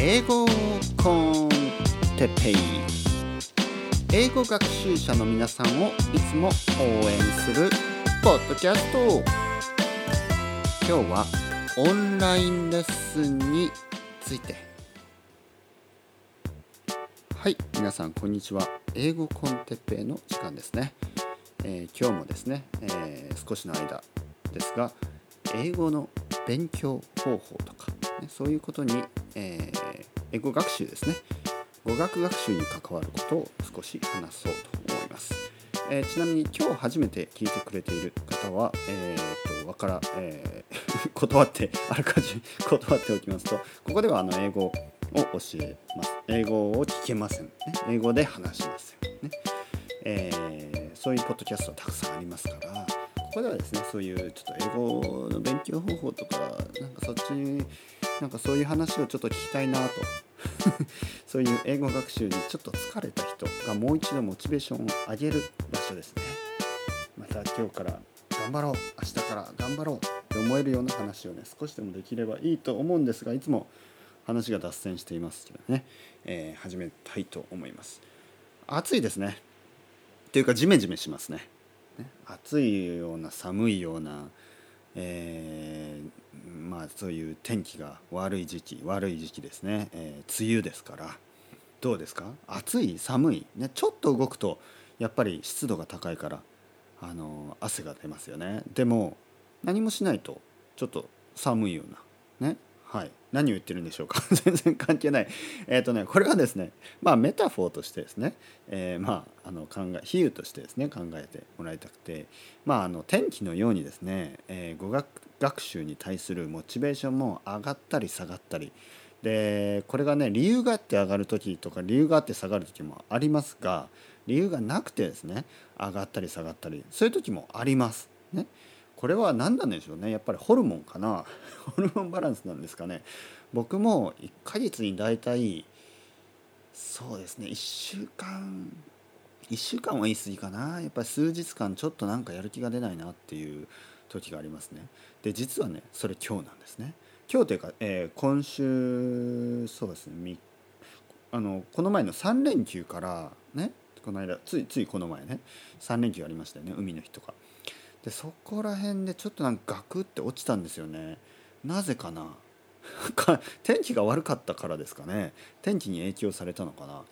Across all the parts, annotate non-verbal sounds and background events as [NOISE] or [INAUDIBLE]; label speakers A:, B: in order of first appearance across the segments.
A: 英語コンテッペイ英語学習者の皆さんをいつも応援するポッドキャスト。今日はオンラインレッスンについて。はい皆さんこんにちは。英語コンテッペイの時間ですね、えー、今日もですね、えー、少しの間ですが英語の勉強方法とか、そういうことに、えー、英語学習ですね。語学学習に関わることを少し話そうと思います、えー、ちなみに今日初めて聞いてくれている方は、えーと、わから、えー、[LAUGHS] 断ってあらかじめ [LAUGHS] 断っておきますとここではあの英語を教えます。英語を聞けません、ね、英語で話しません、ね。えー、そういうポッドキャストたくさんありますからここではですねそういうちょっと英語の勉強方法とかなんかそっちなんかそういう話をちょっと聞きたいなと。[LAUGHS] そういう英語学習にちょっと疲れた人がもう一度モチベーションを上げる場所ですね。また今日から頑張ろう明日から頑張ろうって思えるような話をね少しでもできればいいと思うんですがいつも話が脱線していますけどね、えー、始めたいと思います。暑いですね。というかジメジメしますね。ね。暑いような寒いような、えー、まあそういう天気が悪い時期悪い時期ですね、えー、梅雨ですから。どうですか？暑い？寒い、ね、ちょっと動くとやっぱり湿度が高いからあの汗が出ますよね。でも何もしないとちょっと寒いようなね。はい。何を言ってるんでしょうか？[LAUGHS] 全然関係ない。えっ、ー、とねこれはですねまあメタフォーとしてですね、えー、まああの考え比喩としてですね考えてもらいたくてまああの天気のようにですね、えー、語学学習に対するモチベーションも上がったり下がったり。でこれがね理由があって上がる時とか理由があって下がる時もありますが理由がなくてですね上がったり下がったりそういう時もあります。これは何なんでしょうね。やっぱりホルモンかな。[LAUGHS] ホルモンバランスなんですかね。僕も1ヶ月に大体そうですね。1週間1週間は言い過ぎかな。やっぱり数日間ちょっとなんかやる気が出ないなっていう時がありますね。で実はねそれ今日なんですね。今日というか、えー、今週そうですね。あのこの前の3連休からねこの間ついついこの前ね3連休ありましたよね。海の日とか。でそこら辺でちょっとなんかガクって落ちたんですよね。なぜかな？[LAUGHS] 天気が悪かったからですかね。天気に影響されたのかな。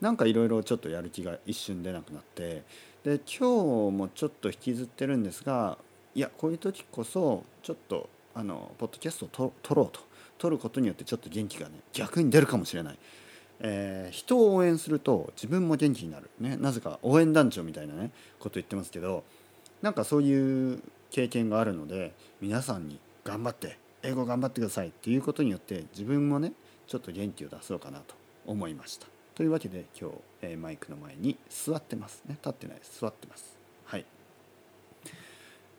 A: なんかいろいろちょっとやる気が一瞬出なくなって。で今日もちょっと引きずってるんですがいやこういう時こそちょっとあのポッドキャストを撮ろうと。撮ることによってちょっと元気がね逆に出るかもしれない、えー、人を応援すると自分も元気になる。ね。なぜか応援団長みたいなねこと言ってますけどなんかそういう経験があるので皆さんに頑張って英語頑張ってくださいっていうことによって自分もねちょっと元気を出そうかなと思いました。というわけで今日、え、マイクの前に座ってますね。立ってないです。座ってます。はい。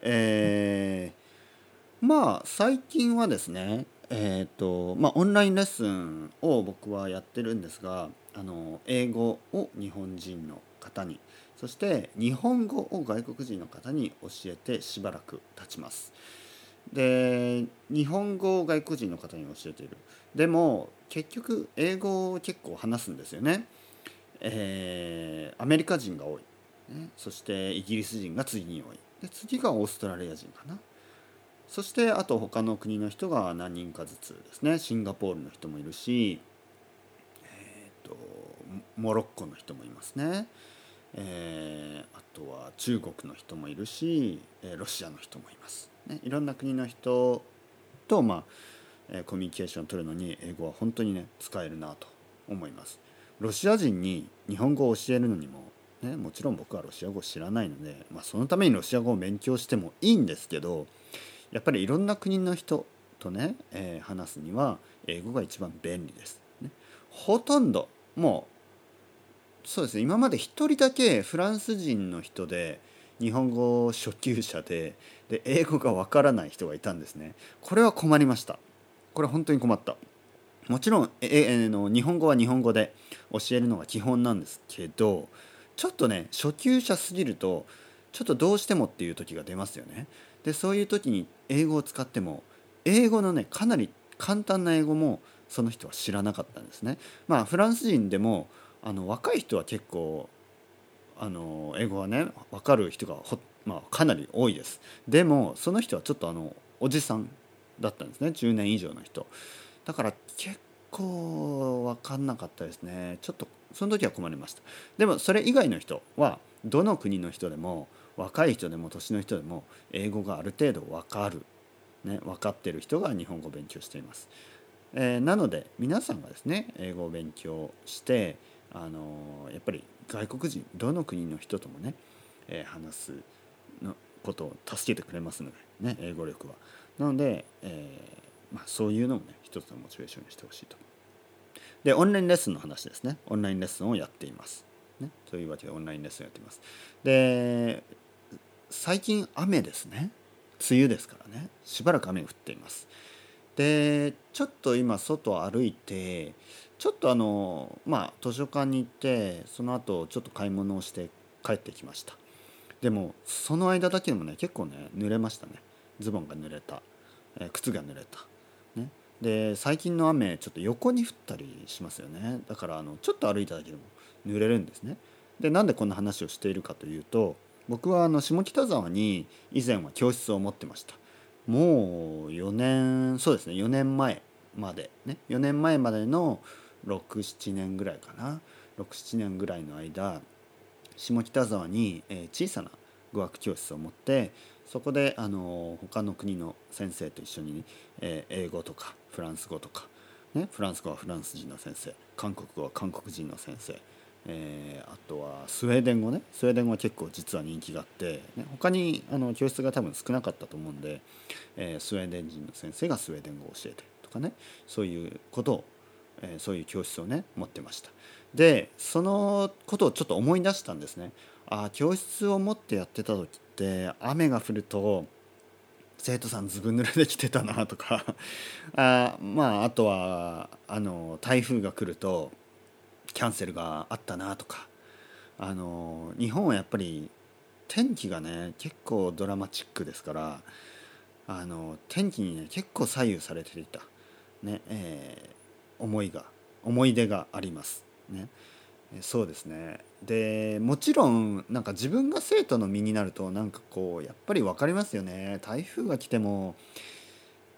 A: えー、まあ最近はですねえっ、ー、とまあオンラインレッスンを僕はやってるんですがあの英語を日本人の方にそして日本語を外国人の方に教えてしばらく経ちます。で日本語を外国人の方に教えている。でも結局英語を結構話すんですよね、えー、アメリカ人が多い、ね、そしてイギリス人が次に多い。で次がオーストラリア人かな。そしてあと他の国の人が何人かずつですね。シンガポールの人もいるし、えーとモロッコの人もいますね。えー、あとは中国の人もいるし、えロシアの人もいます、ね、いろんな国の人と、まあえコミュニケーションを取るのに英語は本当にね使えるなと思います。ロシア人に日本語を教えるのにも、ね、もちろん僕はロシア語を知らないので、まあ、そのためにロシア語を勉強してもいいんですけどやっぱりいろんな国の人とね、えー、話すには英語が一番便利です、ね、ほとんどもうそうですね。今まで1人だけフランス人の人で日本語初級者でで英語がわからない人がいたんですね。これは困りました。これは本当に困った。もちろんええの日本語は日本語で教えるのが基本なんですけどちょっとね初級者すぎるとちょっとどうしてもっていう時が出ますよね。でそういう時に英語を使っても英語のねかなり簡単な英語もその人は知らなかったんですね。まあフランス人でもあの若い人は結構あの英語はね分かる人がほ、まあ、かなり多いです。でもその人はちょっとあのおじさんだったんですね。10年以上の人。だから結構分かんなかったですね。ちょっとその時は困りました。でもそれ以外の人はどの国の人でも若い人でも年の人でも英語がある程度分かる、ね、分かってる人が日本語を勉強しています、えー、なので皆さんがですね英語を勉強してあの、やっぱり外国人どの国の人ともね、えー、話すのことを助けてくれますので、ね、英語力は。なので、えまあ、そういうのもね一つのモチベーションにしてほしいと。でオンラインレッスンの話ですね。オンラインレッスンをやっています、ね、というわけでオンラインレッスンをやっています。で最近雨ですね。梅雨ですからね。しばらく雨が降っています。でちょっと今外歩いてちょっとあのまあ図書館に行ってその後ちょっと買い物をして帰ってきました。でもその間だけでもね結構ね濡れましたね。ズボンが濡れた、え靴が濡れた。ね。で最近の雨ちょっと横に降ったりしますよね。だからあのちょっと歩いただけでも濡れるんですね。でなんでこんな話をしているかというと僕はあの下北沢に以前は教室を持ってました。もう4年そうですね4年前までね。4年前までの67年ぐらいかな。67年ぐらいの間下北沢に、え小さな語学教室を持ってそこであの他の国の先生と一緒に、え英語とかフランス語とか、ね、フランス語はフランス人の先生韓国語は韓国人の先生、えー、あとはスウェーデン語ね。スウェーデン語は結構実は人気があって、ね、他にあの教室が多分少なかったと思うんで、えー、スウェーデン人の先生がスウェーデン語を教えてとかね。そういうことを、え、そういう教室をね持ってました。でそのことをちょっと思い出したんですね。あ教室を持ってやってた時って雨が降ると生徒さんずぶ濡れで来てたなとか [LAUGHS] あまああとはあの台風が来るとキャンセルがあったなとかあの日本はやっぱり天気がね結構ドラマチックですからあの天気にね結構左右されていた、ねえー、思いが思い出があります。ね、そうですね。でもちろんなんか自分が生徒の身になるとなんかこうやっぱり分かりますよね。台風が来ても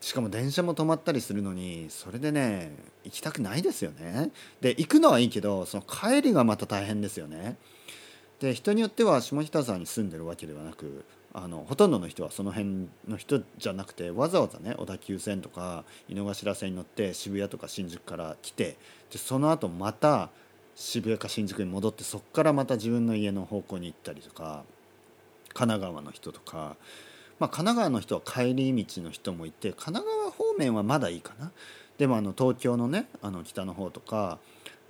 A: しかも電車も止まったりするのにそれでね行きたくないですよね。で行くのはいいけどその帰りがまた大変ですよね。で人によっては下北沢に住んでるわけではなくあのほとんどの人はその辺の人じゃなくてわざわざね小田急線とか井の頭線に乗って渋谷とか新宿から来てでその後また渋谷か新宿に戻ってそこからまた自分の家の方向に行ったりとか神奈川の人とか、まあ、神奈川の人は帰り道の人もいて神奈川方面はまだいいかな。でもあの東京のねあの北の方とか、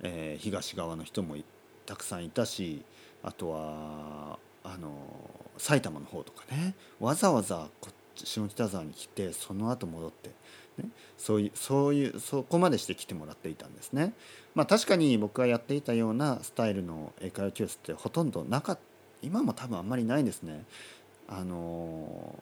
A: えー、東側の人もたくさんいたしあとはあの埼玉の方とかねわざわざこっち下北沢に来てその後戻って、ね、そういうそういうそこまでして来てもらっていたんですね。まあ、確かに僕がやっていたようなスタイルの英会話教室ってほとんどなかった今も多分あんまりないですね。あの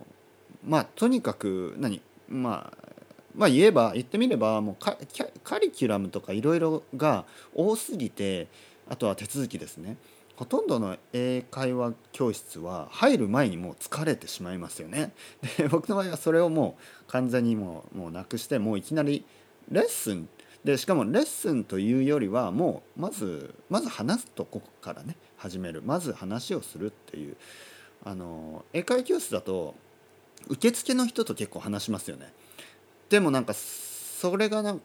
A: まあとにかく何まあまあ言えば言ってみればもうカカリキュラムとかいろいろが多すぎてあとは手続きですねほとんどの英会話教室は入る前にもう疲れてしまいますよね。で僕の場合はそれをもう完全にもうもうなくしてもういきなりレッスンでしかもレッスンというよりはもうまずまず話すとこからね始めるまず話をするっていうあの英会話教室だと受付の人と結構話しますよね。でもなんかそれがな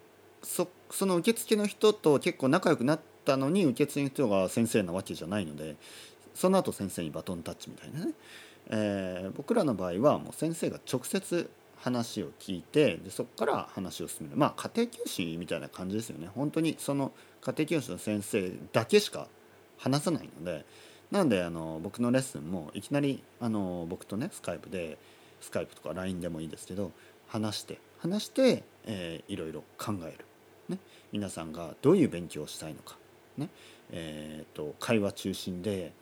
A: そその受付の人と結構仲良くなったのに受付の人が先生なわけじゃないのでその後先生にバトンタッチみたいなね、えー、僕らの場合はもう先生が直接話を聞いてでそこから話を進める。まあ家庭教師みたいな感じですよね。本当にその家庭教師の先生だけしか話さないのでなのであの僕のレッスンもいきなりあの僕とねスカイプでスカイプとか LINE でもいいですけど話して話して、えー、いろいろ考える、ね、皆さんがどういう勉強をしたいのか、ねえーと会話中心で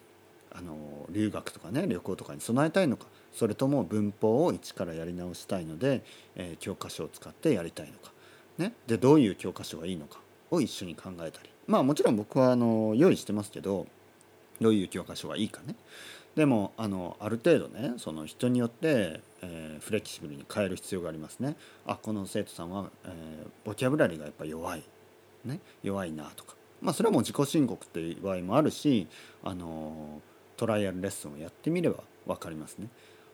A: あの留学とかね旅行とかに備えたいのかそれとも文法を一からやり直したいので、えー、教科書を使ってやりたいのかね、でどういう教科書がいいのかを一緒に考えたり。まあもちろん僕はあの用意してますけどどういう教科書がいいかね。でもあのある程度ねその人によって、えー、フレキシブルに変える必要がありますね。あこの生徒さんは、えー、ボキャブラリーがやっぱ弱い、ね、弱いなとか。まあそれはもう自己申告っていう場合もあるしあのトライアルレッスンをやってみれば分かりますね。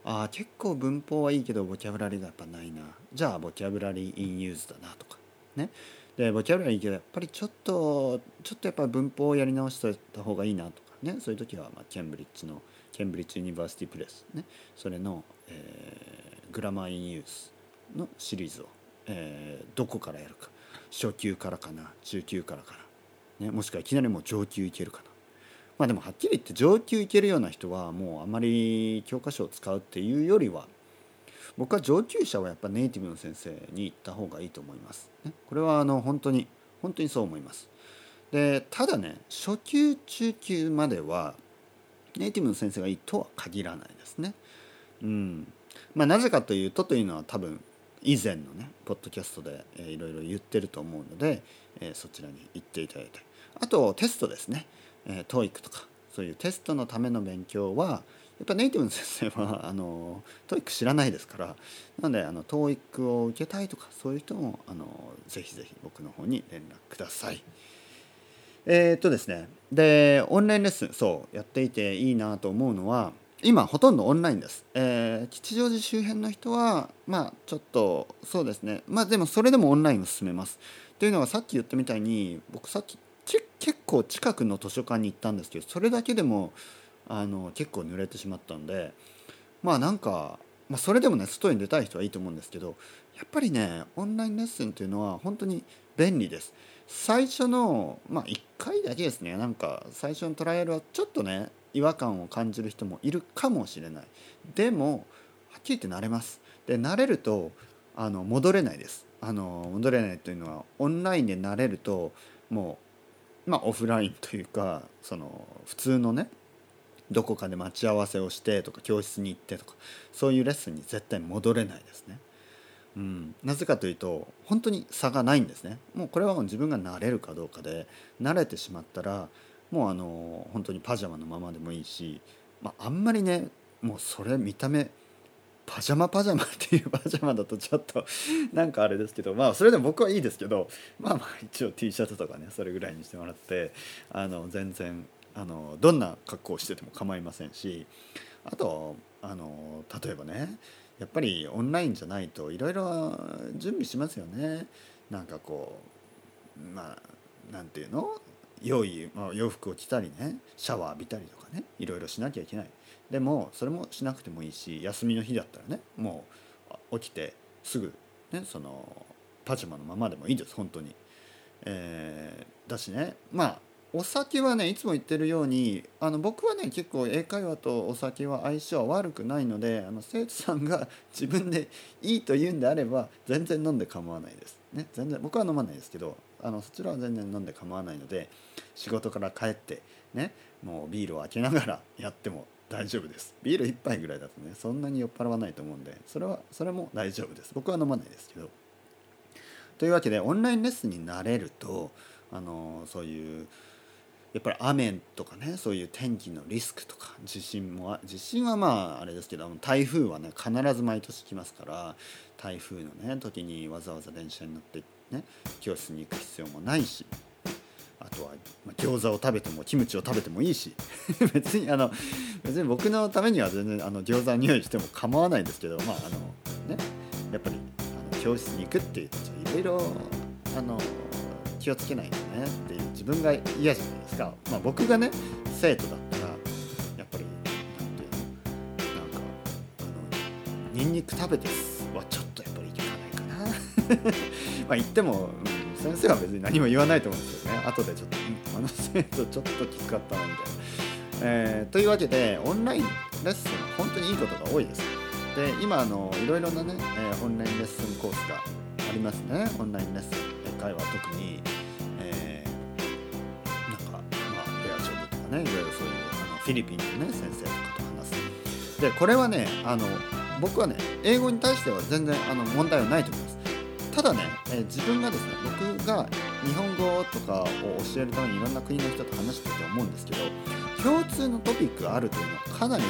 A: ああ結構文法はいいけどボキャブラリーがやっぱないな。じゃあボキャブラリーインユーズだなとか。ね。でボキャブラリーいいけどやっぱりちょっとちょっとやっぱ文法をやり直した方がいいなとか。ね。そういう時はまあケンブリッジの Cambridge University Press。ね。それの、えー、 Grammar in Useのシリーズを、えー、どこからやるか。初級からかな。中級からかな、ね、もしくはいきなりもう上級いけるかなまあでもはっきり言って上級いけるような人はもうあまり教科書を使うっていうよりは僕は上級者はやっぱネイティブの先生に行った方がいいと思います。ね、これはあの本当に本当にそう思います。でただね初級中級まではネイティブの先生がいいとは限らないですね。うんまあ、なぜかというとというのは多分以前のねポッドキャストで、いろいろ言ってると思うので、えー、そちらに行っていただいてあとテストですね。えー、TOEIC とかそういうテストのための勉強はやっぱネイティブの先生は [LAUGHS] あの TOEIC 知らないですからなのであの TOEIC を受けたいとかそういう人もあのぜひぜひ僕の方に連絡ください。えー、っとですね。でオンラインレッスンそうやっていていいなと思うのは今ほとんどオンラインです、えー、吉祥寺周辺の人はまあちょっとそうですね。まあでもそれでもオンラインを進めます。というのはさっき言ったみたいに僕さっき結構近くの図書館に行ったんですけどそれだけでもあの結構濡れてしまったんでまあなんか、まあ、それでもね外に出たい人はいいと思うんですけどやっぱりねオンラインレッスンっていうのは本当に便利です。最初のまあ1回だけですね。なんか最初のトライアルはちょっとね違和感を感じる人もいるかもしれない。でもはっきり言って慣れます。で慣れるとあの戻れないです。あの戻れないというのはオンラインで慣れるともうまあ、オフライン [LAUGHS] というかその普通のねどこかで待ち合わせをしてとか教室に行ってとかそういうレッスンに絶対戻れないですね。うん、なぜかというと本当に差がないんですね。もうこれはもう自分が慣れるかどうかで慣れてしまったらもうあの本当にパジャマのままでもいいし、まあ、あんまりねもうそれ見た目パジャマパジャマっていうパジャマだとちょっとなんかあれですけどまあそれでも僕はいいですけどまあまあ一応 T シャツとかねそれぐらいにしてもらってあの全然あのどんな格好をしてても構いませんしあとあの例えばねやっぱりオンラインじゃないといろいろ準備しますよね。なんかこうまあなんていうの？用意、まあ、洋服を着たりねシャワー浴びたりとかねいろいろしなきゃいけない。でもそれもしなくてもいいし休みの日だったらねもう起きてすぐ、ね、そのパジャマのままでもいいです本当に。えー、だしねまあお酒はねいつも言ってるようにあの僕はね結構英会話とお酒は相性は悪くないのであの生徒さんが [LAUGHS] 自分でいいと言うんであれば全然飲んで構わないです。ね、全然僕は飲まないですけどあのそちらは全然飲んで構わないので仕事から帰ってねもうビールを開けながらやっても大丈夫です。ビール1杯ぐらいだとねそんなに酔っ払わないと思うんでそれはそれも大丈夫です。僕は飲まないですけど。というわけでオンラインレッスンになれるとあのそういうやっぱり雨とかねそういう天気のリスクとか地震も地震はまああれですけど台風はね必ず毎年来ますから台風のね時にわざわざ電車に乗ってね教室に行く必要もないしあとは、まあ、餃子を食べてもキムチを食べてもいいし [LAUGHS] 別にあの別に僕のためには全然あの餃子に匂いしても構わないですけどまああのねやっぱりあの教室に行くっていういろいろあの気をつけないとねっていう自分が嫌じゃないですか、まあ、僕がね生徒だったらやっぱりなんていうのなんかあのニンニク食べてはちょっとやっぱりいけないかな。まあ言っても、うん、先生は別に何も言わないと思うんですよね後でちょっと、ん、あの生徒ちょっときつかったなみたいな。えー、というわけでオンラインレッスン本当にいいことが多いです。で今あのいろいろなね、えー、オンラインレッスンコースがありますねオンラインレッスン英会話特に、えー、なんかまあペアジョブとかねいろいろそういうあのフィリピンのね先生とかと話すでこれはねあの僕はね英語に対しては全然あの問題はないと思いますただね、えー、自分がですね僕が日本語とかを教えるためにいろんな国の人と話してて思うんですけど共通のトピックがあるというのはかなり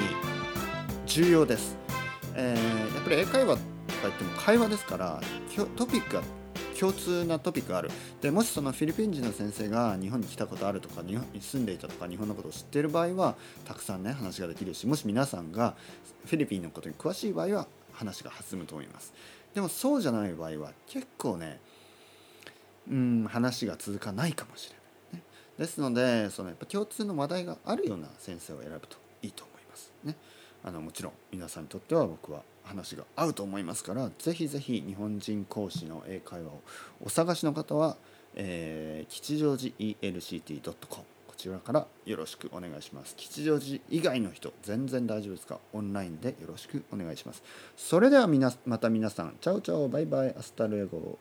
A: 重要です、えー、やっぱり英会話とか言っても会話ですからトピックが共通なトピックがある。でもしそのフィリピン人の先生が日本に来たことあるとか日本に住んでいたとか日本のことを知っている場合はたくさんね話ができるしもし皆さんがフィリピンのことに詳しい場合は話が弾むと思います。でもそうじゃない場合は結構ねうん話が続かないかもしれない、ね、ですのでそのやっぱ共通の話題があるような先生を選ぶといいと思いますね。あのもちろん皆さんにとっては僕は話が合うと思いますからぜひぜひ日本人講師の英会話をお探しの方は、えー、吉祥寺 ELCT.com ちらからよろしくお願いします。吉祥寺以外の人全然大丈夫ですか？オンラインでよろしくお願いします。それではみなまた皆さん chao chao バイバイ hasta luego。